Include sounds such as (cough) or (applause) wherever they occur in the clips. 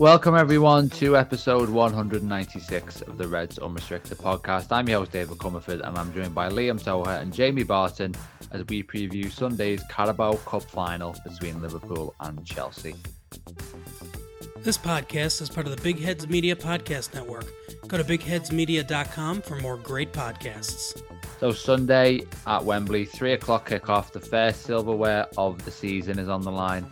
Welcome, everyone, to episode 196 of the Reds Unrestricted podcast. I'm your host, David Comerford, and I'm joined by Liam Togher and Jamie Barton as we preview Sunday's Carabao Cup final between Liverpool and Chelsea. This podcast is part of the Big Heads Media Podcast Network. Go to bigheadsmedia.com for more great podcasts. So, Sunday at Wembley, 3 o'clock kickoff. The first silverware of the season is on the line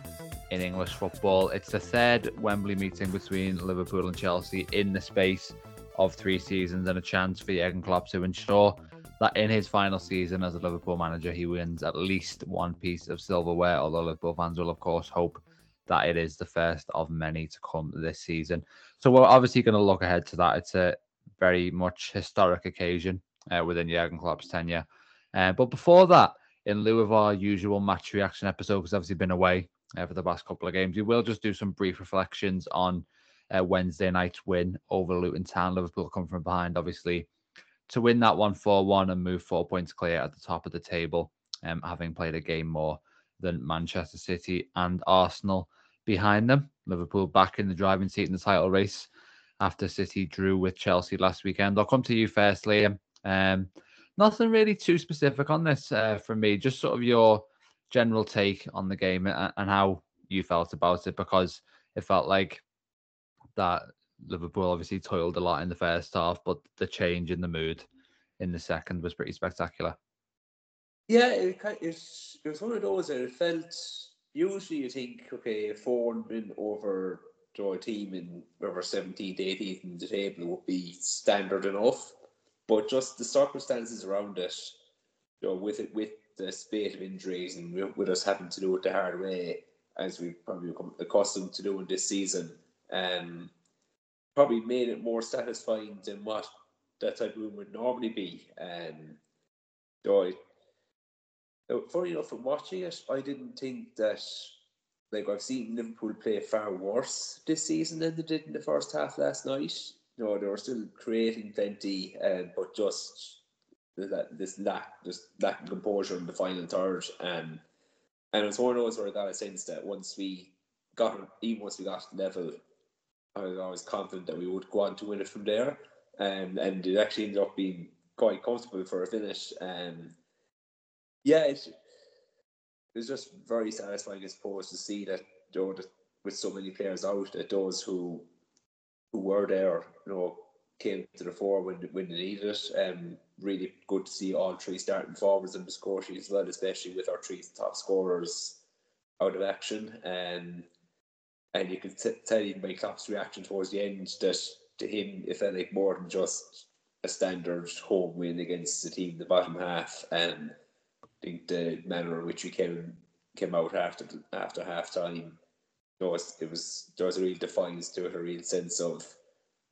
in English football. It's the third Wembley meeting between Liverpool and Chelsea in the space of three seasons and a chance for Jurgen Klopp to ensure that in his final season as a Liverpool manager, he wins at least one piece of silverware. Although Liverpool fans will, of course, hope that it is the first of many to come this season. So we're obviously going to look ahead to that. It's a very much historic occasion uh, within Jurgen Klopp's tenure. Uh, but before that, in lieu of our usual match reaction episode, because obviously been away uh, for the past couple of games. We will just do some brief reflections on uh, Wednesday night's win over Luton Town. Liverpool come from behind, obviously, to win that one 4 1 and move four points clear at the top of the table, um, having played a game more than Manchester City and Arsenal behind them. Liverpool back in the driving seat in the title race after City drew with Chelsea last weekend. I'll come to you first, Liam. Um, nothing really too specific on this uh, me, just sort of your general take on the game and, how you felt about it because it felt like that Liverpool obviously toiled a lot in the first half, but the change in the mood in the second was pretty spectacular. Yeah, it, it, it was one of those that it felt. Usually, you think, okay, four win over to a team in over 17th, 18th in the table would be standard enough, but just the circumstances around it, you know, with it with the spate of injuries and with us having to do it the hard way, as we've probably become accustomed to doing this season, um, probably made it more satisfying than what that type of win would normally be. Um, though I, funny enough, from watching it, I didn't think that. Like I've seen Liverpool play far worse this season than they did in the first half last night. You know, they were still creating plenty, um, but just that this lack, this lack of composure in the final third, um, and it's one of those where I got a sense that once we got even once we got level, I was always confident that we would go on to win it from there, um, and it actually ended up being quite comfortable for a finish. Um, yeah, it, it was just very satisfying, I suppose, to see that you know, that with so many players out, that those who who were there, you know, came to the fore when when they needed it. Um, really good to see all three starting forwards in the score sheet as well, especially with our three top scorers out of action. Um, and you could t- tell even by Klopp's reaction towards the end that to him it felt like more than just a standard home win against the team in the bottom half. And I think the manner in which we came came out after after half time, you know, it was there was a real defiance to it, a real sense of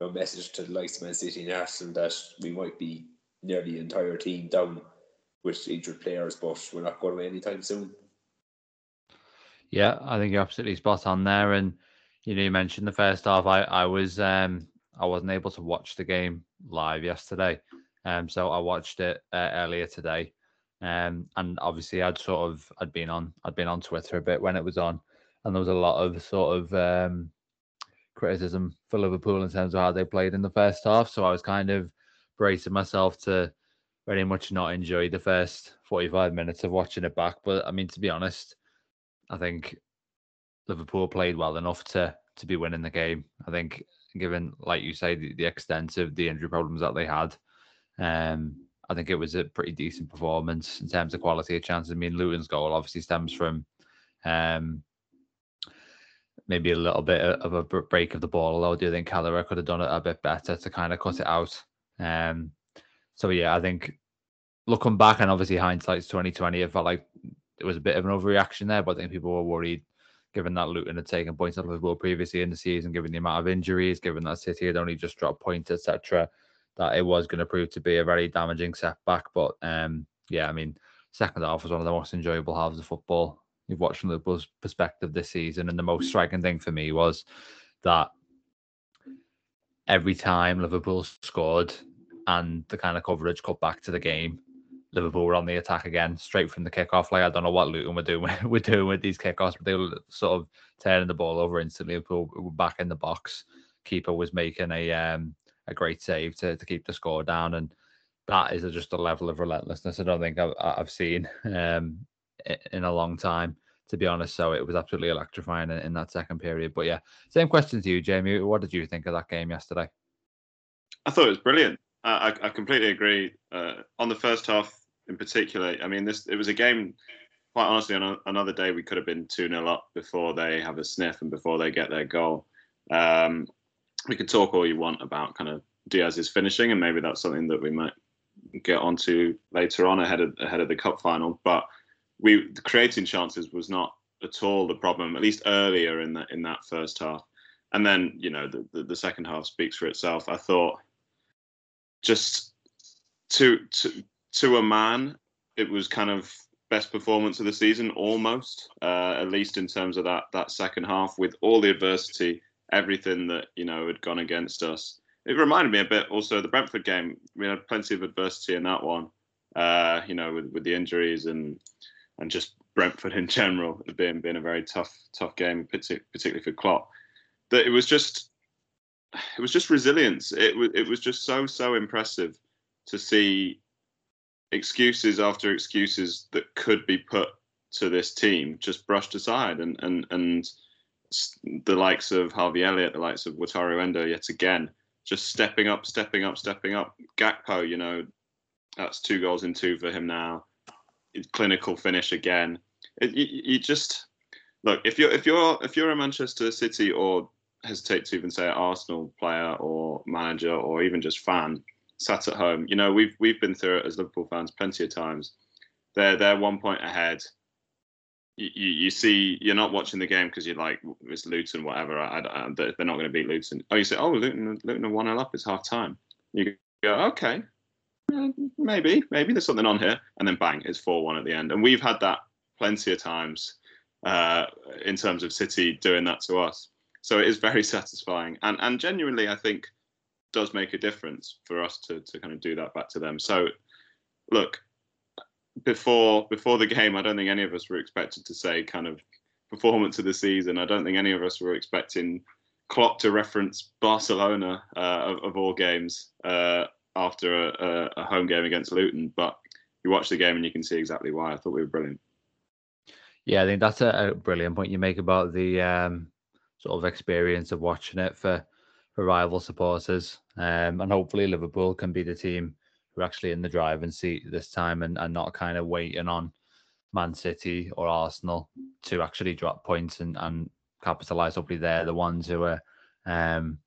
a message to the likes of Man City and Arsenal that we might be nearly the entire team down with injured players, but we're not going away anytime soon. Yeah, I think you're absolutely spot on there. And you know, you mentioned the first half. I I was um I wasn't able to watch the game live yesterday, um so I watched it uh, earlier today. Um, and obviously I'd sort of I'd been on I'd been on Twitter a bit when it was on, and there was a lot of sort of um criticism for Liverpool in terms of how they played in the first half. So I was kind of bracing myself to very much not enjoy the first 45 minutes of watching it back. But I mean, to be honest, I think Liverpool played well enough to to be winning the game. I think, given like you say, the, the extent of the injury problems that they had, um, I think it was a pretty decent performance in terms of quality of chances. I mean, Luton's goal obviously stems from um, maybe a little bit of a break of the ball. Although I do think Kelleher could have done it a bit better to kind of cut it out. Um, so yeah, I think looking back and obviously hindsight's twenty twenty, it felt like it was a bit of an overreaction there. But I think people were worried, given that Luton had taken points out of Liverpool previously in the season, given the amount of injuries, given that City had only just dropped points, etc., that it was going to prove to be a very damaging setback. But um, yeah, I mean, second half was one of the most enjoyable halves of football you've watched from Liverpool's perspective this season. And the most striking thing for me was that every time Liverpool scored and the kind of coverage cut back to the game, Liverpool were on the attack again, straight from the kickoff. Like I don't know what Luton were doing. (laughs) we're doing with these kickoffs, but they were sort of turning the ball over instantly. Liverpool were back in the box. Keeper was making a um, a great save to, to keep the score down, and that is just a level of relentlessness I don't think I've, I've seen (laughs) um, in a long time, to be honest. So it was absolutely electrifying in, in that second period. But yeah, same question to you, Jamie. What did you think of that game yesterday? I thought it was brilliant. I, I completely agree. Uh, on the first half in particular, I mean, this it was a game. Quite honestly, on a, another day we could have been two 0 up before they have a sniff and before they get their goal. Um, we could talk all you want about kind of Diaz's finishing, and maybe that's something that we might get onto later on ahead of ahead of the cup final. But we creating chances was not at all the problem, at least earlier in that in that first half. And then you know the, the, the second half speaks for itself. I thought just to to to a man, it was kind of best performance of the season almost, uh, at least in terms of that that second half with all the adversity, everything that you know had gone against us. It reminded me a bit also the Brentford game. We had plenty of adversity in that one, uh, you know, with, with the injuries and and just Brentford in (laughs) general being being a very tough tough game, particularly for Klopp. That it was just it was just resilience. It was it was just so so impressive to see excuses after excuses that could be put to this team just brushed aside, and and and the likes of Harvey Elliott, the likes of Wataru Endo, yet again, just stepping up, stepping up, stepping up. Gakpo, you know, that's two goals in two for him now. Clinical finish again. It, you, you just look if you're if you're if you're a Manchester City or hesitate to even say Arsenal player or manager or even just fan sat at home. You know, we've we've been through it as Liverpool fans plenty of times. They're they're one point ahead. You, you, see, you're not watching the game because you're like it's Luton, whatever. I, I, they're not going to beat Luton. Oh, you say, oh, Luton, Luton are one 0 up. It's half time. You go, okay, maybe, maybe there's something on here, and then bang, it's four one at the end. And we've had that plenty of times uh, in terms of City doing that to us. So it is very (laughs) satisfying, and and genuinely, I think does make a difference for us to to kind of do that back to them. So, look, before before the game, I don't think any of us were expected to say kind of performance of the season. I don't think any of us were expecting Klopp to reference Barcelona uh, of, of, all games uh, after a, a, home game against Luton. But you watch the game and you can see exactly why. I thought we were brilliant. Yeah, I think that's a, a brilliant point you make about the um, sort of experience of watching it for for rival supporters. Um, and hopefully Liverpool can be the team who are actually in the driving seat this time and, and not kind of waiting on Man City or Arsenal to actually drop points and, and capitalize. Hopefully they're the ones who are um,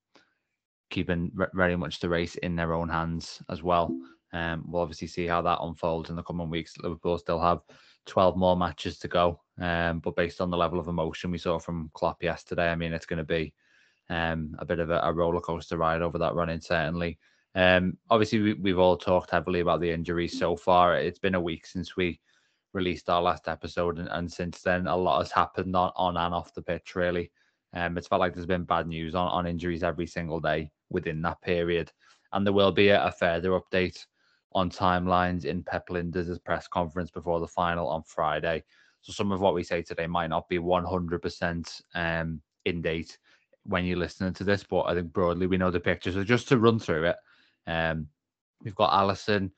keeping very much the race in their own hands as well. Um, we'll obviously see how that unfolds in the coming weeks. Liverpool still have 12 more matches to go. Um, but based on the level of emotion we saw from Klopp yesterday, I mean, it's going to be um, a bit of a, a roller coaster ride over that running, certainly. Um, obviously, we, have all talked heavily about the injuries so far. It's been a week since we released our last episode, and, and since then, a lot has happened on, on and off the pitch, really. Um, it's felt like there's been bad news on, on injuries every single day within that period. And there will be a, a further update on timelines in Pep Lijnders' press conference before the final on Friday. So some of what we say today might not be 100% um, in date when you're listening to this, but I think broadly we know the picture. So just to run through it, um, we've got Alisson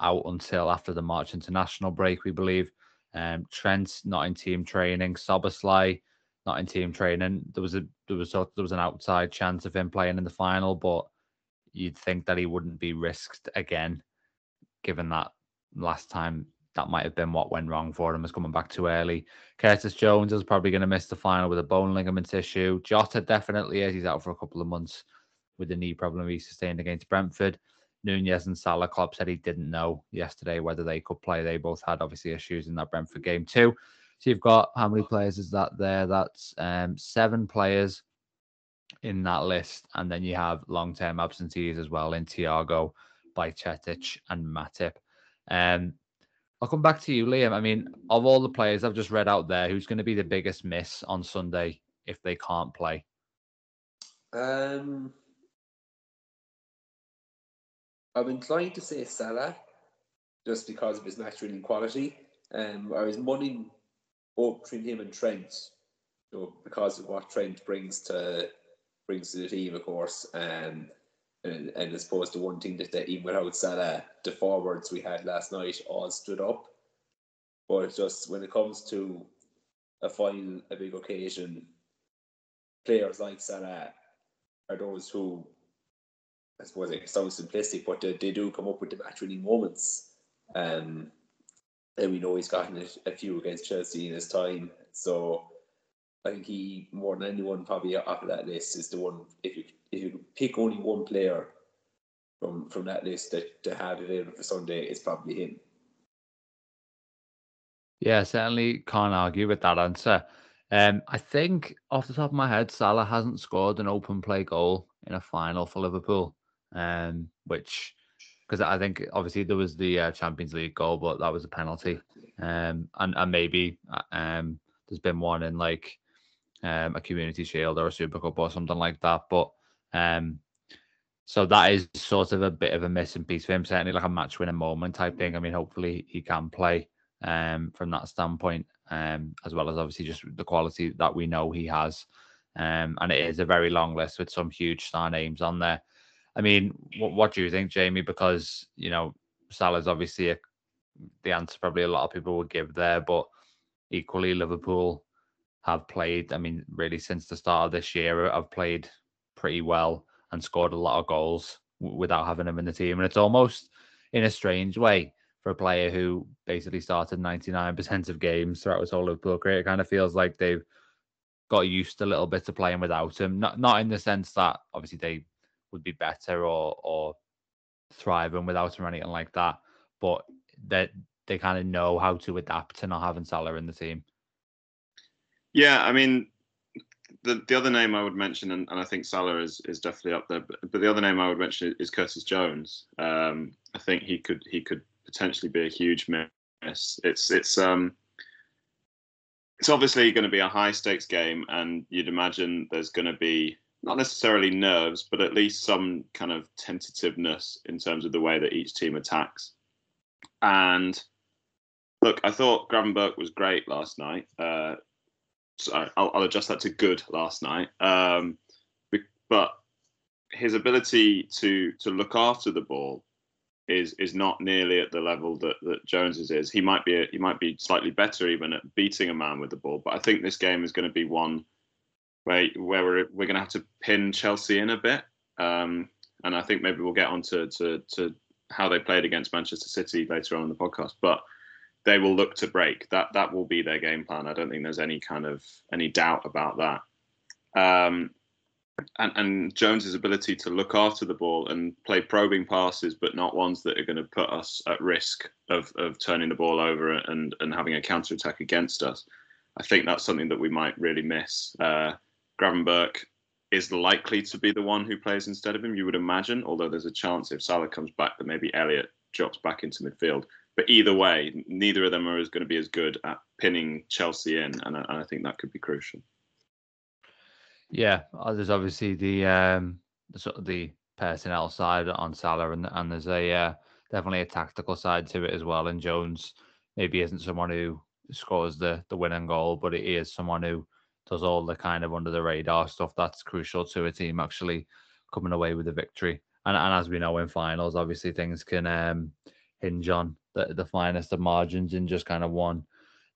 out until after the March international break, we believe. Um, Trent not in team training, Szoboszlai not in team training. There was a there was a, there was an outside chance of him playing in the final, but you'd think that he wouldn't be risked again given that last time that might have been what went wrong for him was coming back too early. Curtis Jones is probably going to miss the final with a bone ligament issue. Jota definitely is. He's out for a couple of months with the knee problem he sustained against Brentford. Nunez and Salah Klopp said he didn't know yesterday whether they could play. They both had obviously issues in that Brentford game too. So you've got how many players is that there? That's um, seven players in that list, and then you have long-term absentees as well in Thiago, Bajcetic, and Matip. Um, I'll come back to you, Liam. I mean, of all the players I've just read out there, who's going to be the biggest miss on Sunday if they can't play? Um, I'm inclined to say Salah. just because of his natural quality. Um, I was mulling up between him and Trent, you know, because of what Trent brings to brings to the team, of course. Um, and, and as opposed to one thing that, that even without Salah, the forwards we had last night all stood up. But just when it comes to a final, a big occasion, players like Salah are those who, I suppose it sounds simplistic, but they, they do come up with the match winning moments. Um, and we know he's gotten a, few against Chelsea in his time. So I think he, more than anyone, probably off of that list is the one. If you if you pick only one player from from that list that to have available for Sunday, it's probably him. Yeah, certainly can't argue with that answer. Um, I think off the top of my head, Salah hasn't scored an open play goal in a final for Liverpool, um, which because I think obviously there was the uh, Champions League goal, but that was a penalty, um, and and maybe uh, um, there's been one in like um, a Community Shield or a Super Cup or something like that, but um, so that is sort of a bit of a missing piece for him, certainly like a match winning moment type thing. I mean, hopefully he can play um, from that standpoint, um, as well as obviously just the quality that we know he has. Um, and it is a very long list with some huge star names on there. I mean, what, what do you think, Jamie? Because, you know, Salah's obviously a, the answer probably a lot of people would give there, but equally, Liverpool have played, I mean, really since the start of this year, have played pretty well and scored a lot of goals without having him in the team. And it's almost in a strange way for a player who basically started 99% of games throughout his whole Liverpool career. It kind of feels like they've got used a little bit to playing without him. Not not in the sense that obviously they would be better or or thriving without him or anything like that, but that they, kind of know how to adapt to not having Salah in the team. Yeah, I mean, the the other name I would mention, and, and I think Salah is, is definitely up there, but, but the other name I would mention is Curtis Jones. Um, I think he could he could potentially be a huge miss. It's it's um it's obviously going to be a high stakes game, and you'd imagine there's going to be not necessarily nerves, but at least some kind of tentativeness in terms of the way that each team attacks. And look, I thought Gravenberch was great last night. Uh, sorry, I'll, I'll, adjust that to good last night. Um, but his ability to to look after the ball is is not nearly at the level that that is. He might be a, he might be slightly better even at beating a man with the ball, but I think this game is going to be one where where we're we're going to have to pin Chelsea in a bit. Um, and I think maybe we'll get on to, to to how they played against Manchester City later on in the podcast, but they will look to break. That that will be their game plan. I don't think there's any kind of any doubt about that. Um, and, and Jones's ability to look after the ball and play probing passes, but not ones that are going to put us at risk of, of turning the ball over and, and having a counter attack against us. I think that's something that we might really miss. Uh, Gravenberch is likely to be the one who plays instead of him, you would imagine, although there's a chance if Salah comes back that maybe Elliott drops back into midfield. But either way, neither of them are going to be as good at pinning Chelsea in, and I, and I think that could be crucial. Yeah, uh, there's obviously the um sort of the personnel side on Salah, and and there's a uh, definitely a tactical side to it as well. And Jones maybe isn't someone who scores the the winning goal, but he is someone who does all the kind of under the radar stuff that's crucial to a team actually coming away with a victory. And and as we know in finals, obviously things can um, hinge on the, the finest of margins in just kind of one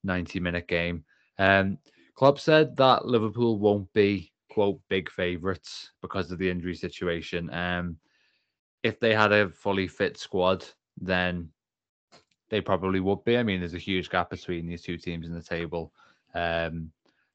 90 minute game. Um, Klopp said that Liverpool won't be quote big favourites because of the injury situation. Um, if they had a fully fit squad, then they probably would be. I mean, there's a huge gap between these two teams in the table. Um,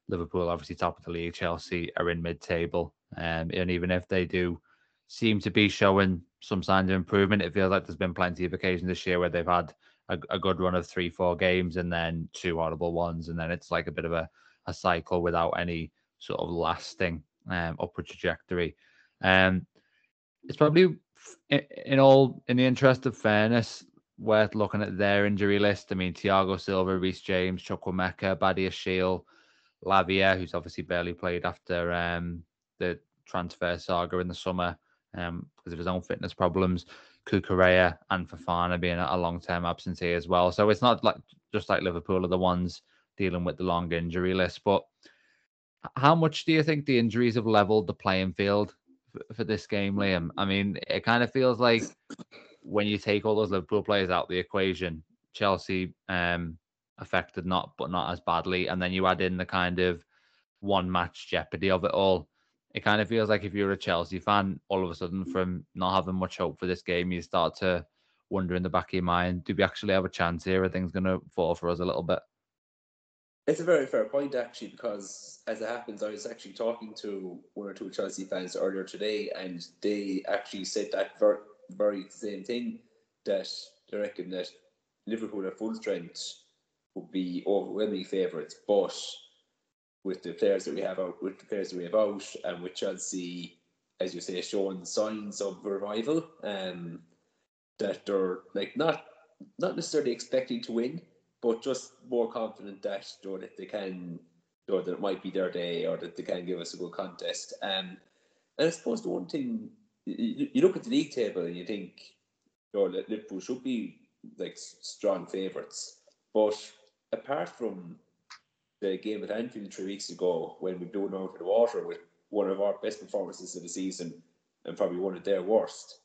Liverpool, obviously top of the league. Chelsea are in mid-table, um, and even if they do seem to be showing some signs of improvement, it feels like there's been plenty of occasions this year where they've had a, a good run of three, four games, and then two horrible ones, and then it's like a bit of a, a cycle without any sort of lasting um, upward trajectory. Um, it's probably in all in the interest of fairness worth looking at their injury list. I mean, Thiago Silva, Reece James, Chukwuemeka, Badiashile, Lavia, who's obviously barely played after um, the transfer saga in the summer um, because of his own fitness problems. Cucurella and Fofana being a long term absentee as well. So it's not like just like Liverpool are the ones dealing with the long injury list. But how much do you think the injuries have leveled the playing field for, for this game, Liam? I mean, it kind of feels like when you take all those Liverpool players out the equation, Chelsea um, affected not, but not as badly, and then you add in the kind of one match jeopardy of it all it kind of feels like if you're a Chelsea fan, all of a sudden from not having much hope for this game, you start to wonder in the back of your mind, do we actually have a chance here? Are things going to fall for us a little bit? It's a very fair point, actually, because as it happens, I was actually talking to one or two Chelsea fans earlier today, and they actually said that very, very same thing that they reckon that Liverpool at full strength would be overwhelming favourites, but with the players that we have out, with the players that we have out, and with Chelsea, as you say, showing signs of revival. Um, that they're like not not necessarily expecting to win, but just more confident that know, that they can, know, that it might be their day, or that they can give us a good contest. Um, and I suppose the one thing you, you look at the league table and you think, you know, Liverpool should be like strong favourites, but apart from the game at Anfield three weeks ago when we blew them out of the water with one of our best performances of the season and probably one of their worst.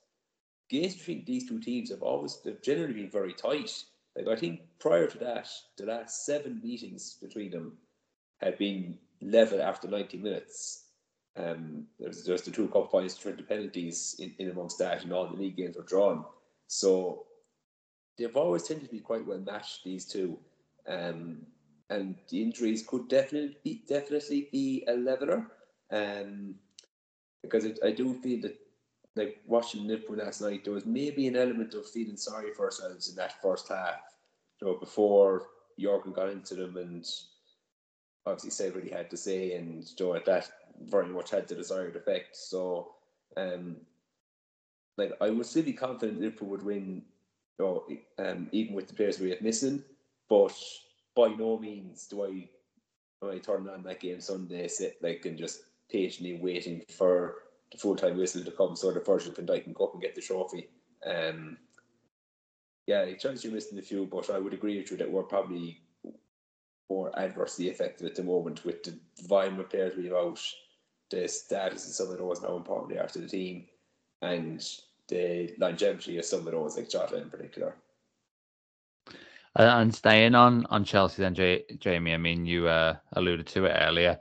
Games between these two teams have always they've generally been very tight. Like I think prior to that, the last seven meetings between them had been level after 90 minutes. Um, there's just the two cup points, the penalties in, in amongst that, and all the league games were drawn. So they've always tended to be quite well matched, these two. Um, and the injuries could definitely be, definitely be a leveler. Um, because it, I do feel that, like watching Liverpool last night, there was maybe an element of feeling sorry for ourselves in that first half. You know, before Jurgen got into them and obviously said what he had to say, and you know, that very much had the desired effect. So, um, like I would still be confident Liverpool would win, you know, um, even with the players we had missing, but by no means do I when I turn on that game Sunday sit like and just patiently waiting for the full time whistle to come so the Virgil van Dijk can go up and get the trophy. Um, yeah, Chelsea are missing a few, but I would agree with you that we're probably more adversely affected at the moment with the volume of players we have out, the status of some of those how important they are to the team, and the longevity of some of those, like Jota in particular. And staying on on Chelsea, then J- Jamie. I mean, you uh, alluded to it earlier.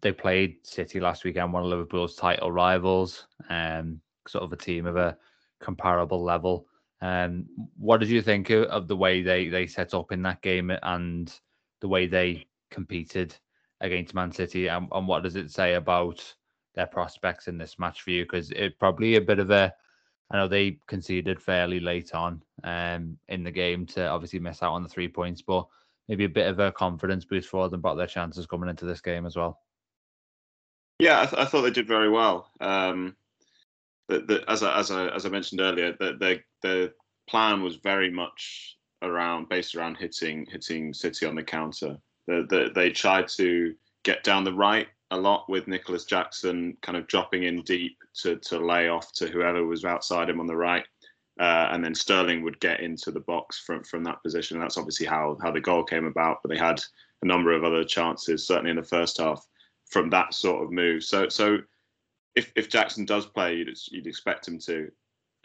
They played City last weekend, one of Liverpool's title rivals, um, sort of a team of a comparable level. Um, what did you think of the way they they set up in that game and the way they competed against Man City? And, and what does it say about their prospects in this match for you? Because it probably a bit of a I know they conceded fairly late on um, in the game to obviously miss out on the three points, but maybe a bit of a confidence boost for them about their chances coming into this game as well. Yeah, I, th- I thought they did very well. Um, the, the, as, I, as, I, as I mentioned earlier, the, the, the plan was very much around based around hitting hitting City on the counter. The, the, they tried to get down the right a lot with Nicolas Jackson kind of dropping in deep to, to lay off to whoever was outside him on the right. Uh, and then Sterling would get into the box from, from that position. That's obviously how, how the goal came about, but they had a number of other chances, certainly in the first half, from that sort of move. So, so if, if Jackson does play, you'd, you'd expect him to.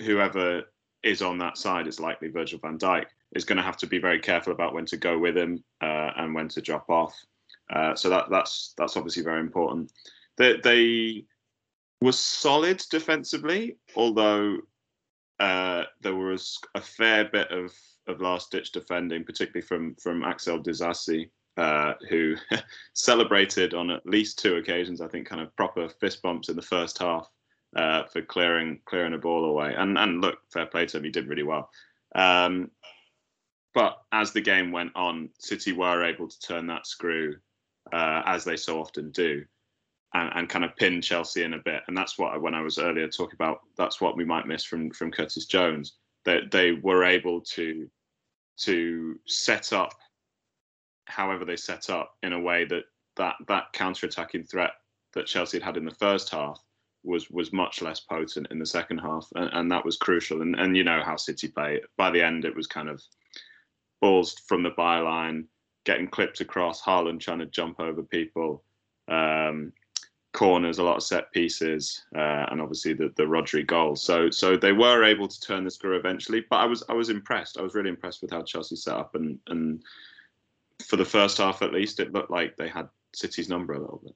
Whoever is on that side is likely Virgil van Dijk is going to have to be very careful about when to go with him uh, and when to drop off. Uh, so that that's that's obviously very important. They, they were solid defensively, although uh, there was a fair bit of, of last ditch defending, particularly from from Axel Disasi, uh, who (laughs) celebrated on at least two occasions, I think, kind of proper fist bumps in the first half uh, for clearing clearing a ball away. And and look, fair play to him, he did really well. Um, but as the game went on, City were able to turn that screw uh, as they so often do, and, and kind of pin Chelsea in a bit. And that's what when I was earlier talking about that's what we might miss from from Curtis Jones. That they, they were able to to set up however they set up in a way that that that counter-attacking threat that Chelsea had had in the first half was was much less potent in the second half, and, and that was crucial. And and you know how City play. By the end, it was kind of balls from the byline, getting clipped across, Haaland trying to jump over people, um, corners, a lot of set pieces, uh, and obviously the the Rodri goal. So so they were able to turn the screw eventually. But I was I was impressed. I was really impressed with how Chelsea set up, and and for the first half at least, it looked like they had City's number a little bit.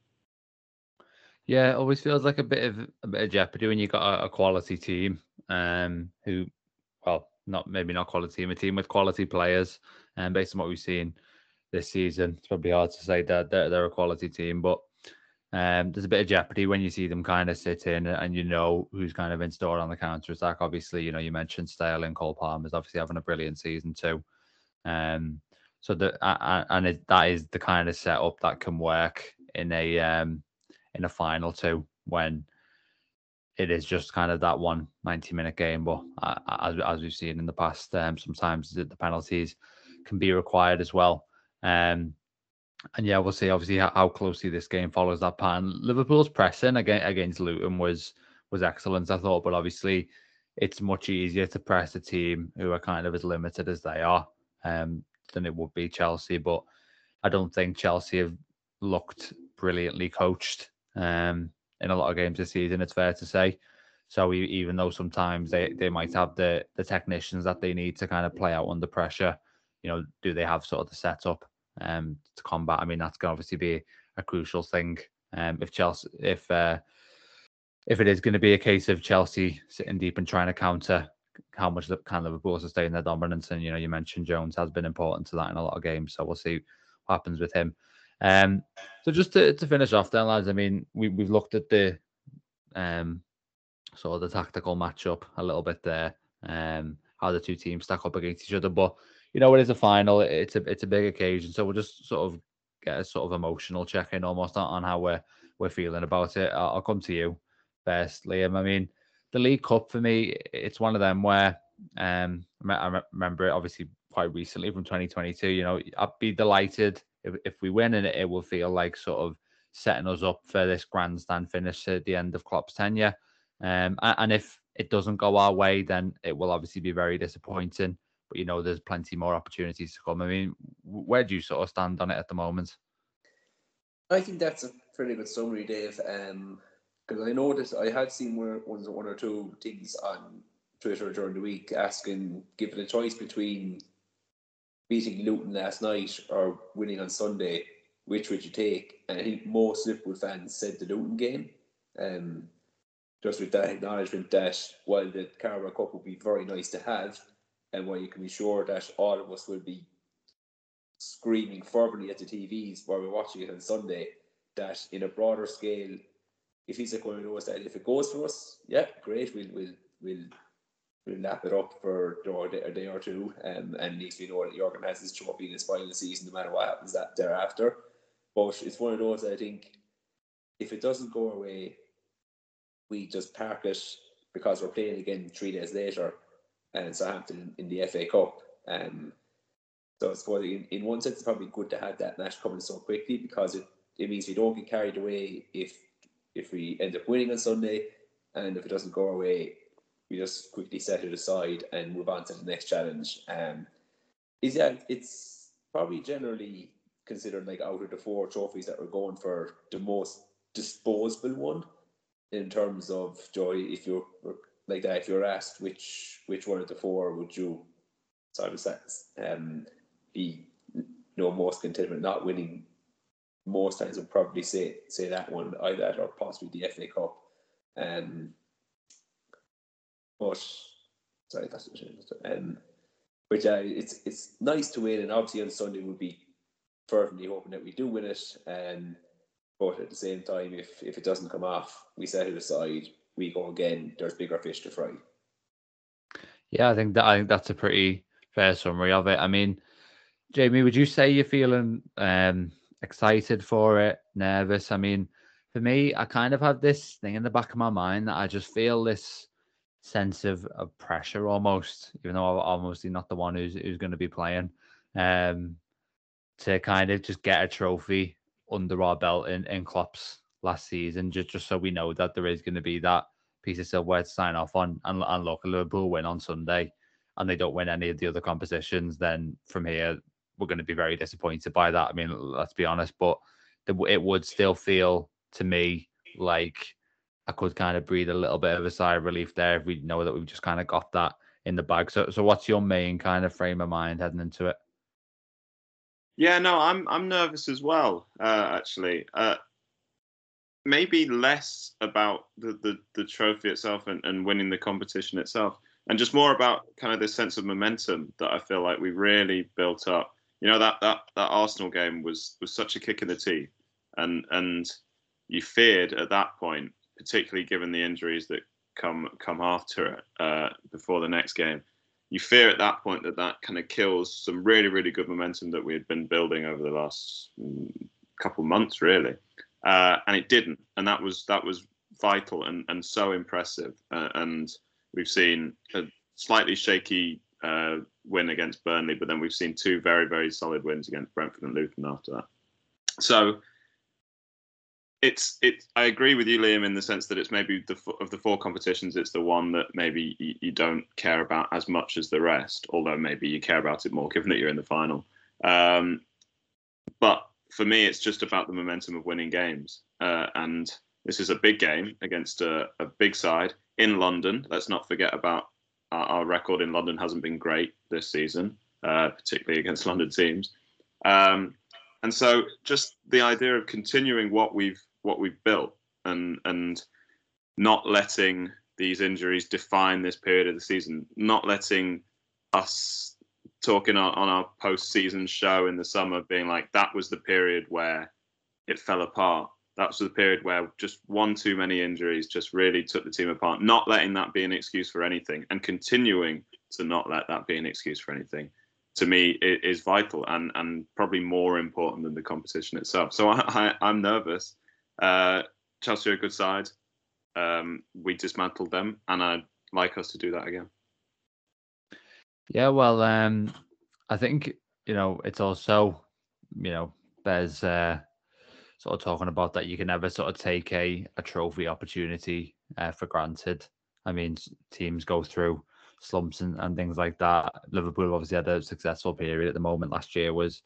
Yeah, it always feels like a bit of a bit of jeopardy when you got a, a quality team, um, who, well, not maybe not quality team, a team with quality players, and um, based on what we've seen this season, it's probably hard to say that they're, they're a quality team, but um, there's a bit of jeopardy when you see them kind of sit in and you know who's kind of in store on the counter attack. Obviously, you know you mentioned Sterling, Cole Palmer is obviously having a brilliant season too. Um, so the and it, that is the kind of setup that can work in a um in a final too when it is just kind of that one 90 minute game. But as, as we've seen in the past, um, sometimes the penalties can be required as well. Um, and yeah, we'll see obviously how, closely this game follows that pattern. Liverpool's pressing against, against Luton was was excellent, I thought, but obviously it's much easier to press a team who are kind of as limited as they are um, than it would be Chelsea. But I don't think Chelsea have looked brilliantly coached um, in a lot of games this season. It's fair to say. So we, even though sometimes they, they might have the the technicians that they need to kind of play out under pressure, you know, do they have sort of the setup um, to combat? I mean, that's going to obviously be a crucial thing. Um, if Chelsea, if uh, if it is going to be a case of Chelsea sitting deep and trying to counter, how much can Liverpool sustain their dominance? And you know, you mentioned Jones has been important to that in a lot of games, so we'll see what happens with him. Um, so just to, to finish off then, lads, I mean, we, we've looked at the um, sort of the tactical matchup a little bit there, um, how the two teams stack up against each other. But, you know, it is a final, it's a, it's a big occasion. So we'll just sort of get a sort of emotional check in almost on, how we're, we're feeling about it. I'll, I'll come to you first, Liam. I mean, the League Cup for me, it's one of them where um, I remember it obviously quite recently from 2022. You know, I'd be delighted if, if we win and it, it will feel like sort of setting us up for this grandstand finish at the end of Klopp's tenure. Um, and if it doesn't go our way, then it will obviously be very disappointing. But you know, there's plenty more opportunities to come. I mean, where do you sort of stand on it at the moment? I think that's a pretty good summary, Dave. Um, because I noticed I had seen one, one or two things on Twitter during the week asking, given a choice between beating Luton last night or winning on Sunday, which would you take? And I think most Liverpool fans said the Luton game. Um, just with that acknowledgement that while the Carabao Cup would be very nice to have, and while you can be sure that all of us will be screaming fervently at the TVs while we're watching it on Sunday, that in a broader scale, if he's to know us that if it goes for us, yeah, great, we'll we'll we'll we'll lap it up for a day or two, um, and at least we know that Jurgen has his trophy in his final season, no matter what happens that thereafter. But it's one of those I think if it doesn't go away, we just park it because we're playing again three days later, and Southampton in the FA Cup. Um, so I suppose in, in one sense it's probably good to have that match coming so quickly because it, it means we don't get carried away if if we end up winning on Sunday, and if it doesn't go our way, we just quickly set it aside and move on to the next challenge. Um, is yeah, it's probably generally considered like out of the four trophies that we're going for the most disposable one in terms of joy. If you're like that, if you're asked which which one of the four would you sort of um, be know most content with not winning, most times would probably say say that one either that or possibly the FA Cup. Um, but sorry, that's um, but yeah, it's it's nice to win, and obviously on Sunday we'll be fervently hoping that we do win it. Um, but at the same time, if if it doesn't come off, we set it aside. We go again. There's bigger fish to fry. Yeah, I think that I think that's a pretty fair summary of it. I mean, Jamie, would you say you're feeling um, excited for it, nervous? I mean, for me, I kind of have this thing in the back of my mind that I just feel this sense of, of pressure almost, even though I'm obviously not the one who's who's going to be playing, um, to kind of just get a trophy under our belt in, in Klopp's last season, just just so we know that there is going to be that piece of silverware to sign off on. And, and look, Liverpool win on Sunday, and they don't win any of the other competitions. Then from here, we're going to be very disappointed by that. I mean, let's be honest, but it would still feel to me like I could kind of breathe a little bit of a sigh of relief there if we know that we've just kind of got that in the bag. So, so what's your main kind of frame of mind heading into it? Yeah, no, I'm I'm nervous as well. Uh, actually, uh, maybe less about the, the, the trophy itself and, and winning the competition itself, and just more about kind of this sense of momentum that I feel like we really built up. You know that that that Arsenal game was was such a kick in the teeth, and and you feared at that point, particularly given the injuries that come come after it uh, before the next game you fear at that point that that kind of kills some really, really good momentum that we had been building over the last mm, couple months, really. Uh, and it didn't, and that was that was vital and, and so impressive. Uh, and we've seen a slightly shaky uh, win against Burnley, but then we've seen two very, very solid wins against Brentford and Luton after that. So it's it. I agree with you, Liam, in the sense that it's maybe the of the four competitions, it's the one that maybe you, you, don't care about as much as the rest. Although maybe you care about it more, given that you're in the final. Um, but for me, it's just about the momentum of winning games, uh, and this is a big game against a, a, big side in London. Let's not forget about our, our record in London hasn't been great this season, uh, particularly against (laughs) London teams. Um, and so, just the idea of continuing what we've what we've built and and not letting these injuries define this period of the season, not letting us talking on, on our post-season show in the summer being like that was the period where it fell apart. That was the period where just one too many injuries just really took the team apart. Not letting that be an excuse for anything and continuing to not let that be an excuse for anything to me is vital and and probably more important than the competition itself. So I, I am nervous uh, Chelsea are a good side. Um, we dismantled them, and I'd like us to do that again. Yeah, well, um, I think you know it's also you know there's uh, sort of talking about that you can never sort of take a a trophy opportunity uh, for granted. I mean, teams go through slumps and, and things like that. Liverpool obviously had a successful period at the moment. Last year was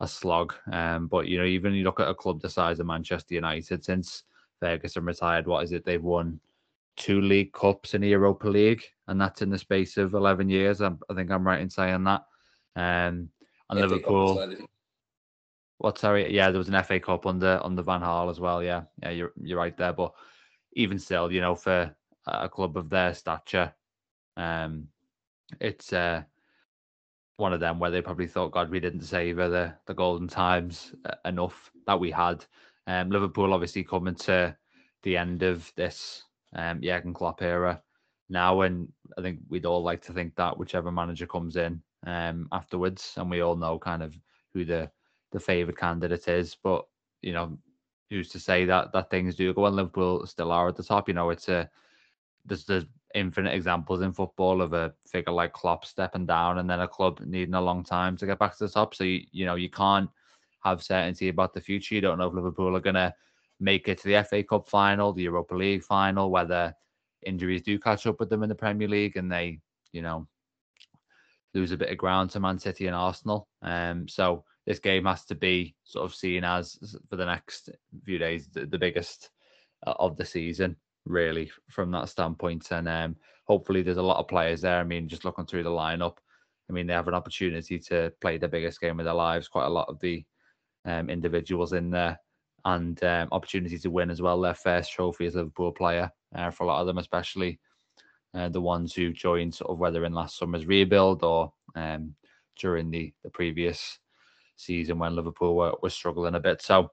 a slog. Um, but you know, even you look at a club the size of Manchester United since Ferguson retired, what is it? They've won two League Cups in the Europa League, and that's in the space of eleven years. i i think I'm right in saying that. Um, and yeah, Liverpool. What sorry? Yeah, there was an FA Cup under under Van Gaal as well. Yeah, yeah, you're you're right there. But even still, you know, for a club of their stature, um, it's uh, one of them where they probably thought, God, we didn't savor the the golden times uh, enough that we had. Um, Liverpool obviously coming to the end of this um, Jurgen Klopp era now, and I think we'd all like to think that whichever manager comes in um, afterwards, and we all know kind of who the the favoured candidate is, but you know, who's to say that that things do go and Liverpool still are at the top? You know, it's a there's there's infinite examples in football of a figure like Klopp stepping down and then a club needing a long time to get back to the top. So you, you know you can't have certainty about the future. You don't know if Liverpool are to make it to the FA Cup final, the Europa League final, whether injuries do catch up with them in the Premier League and they, you know, lose a bit of ground to Man City and Arsenal. Um, so this game has to be sort of seen as for the next few days the, the biggest uh, of the season really from that standpoint. And um, hopefully, there's a lot of players there. I mean, just looking through the lineup, I mean, they have an opportunity to play the biggest game of their lives. Quite a lot of the um, individuals in there, and um, opportunity to win as well. Their first trophy as a Liverpool player uh, for a lot of them, especially uh, the ones who joined sort of whether in last summer's rebuild or um, during the the previous season when Liverpool were, were struggling a bit. So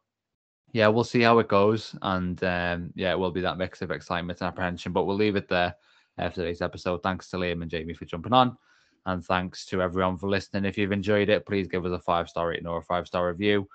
yeah, we'll see how it goes, and um, yeah, it will be that mix of excitement and apprehension. But we'll leave it there uh, for today's episode. Thanks to Liam and Jamie for jumping on, and thanks to everyone for listening. If you've enjoyed it, please give us a five star rating or a five star review.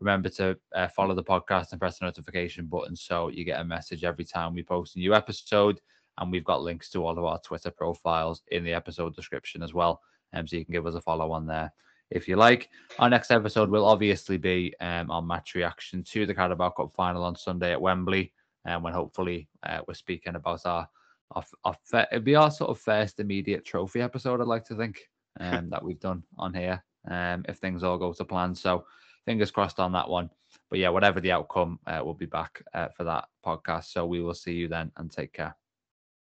Remember to uh, follow the podcast and press the notification button so you get a message every time we post a new episode. And we've got links to all of our Twitter profiles in the episode description as well, um, so you can give us a follow on there if you like. Our next episode will obviously be um, our match reaction to the Carabao Cup final on Sunday at Wembley, and um, when hopefully uh, we're speaking about our, our, our it'll be our sort of first immediate trophy episode. I'd like to think um, that we've done on here, um, if things all go to plan. So fingers crossed on that one. But yeah, whatever the outcome, uh, we'll be back uh, for that podcast. So we will see you then and take care.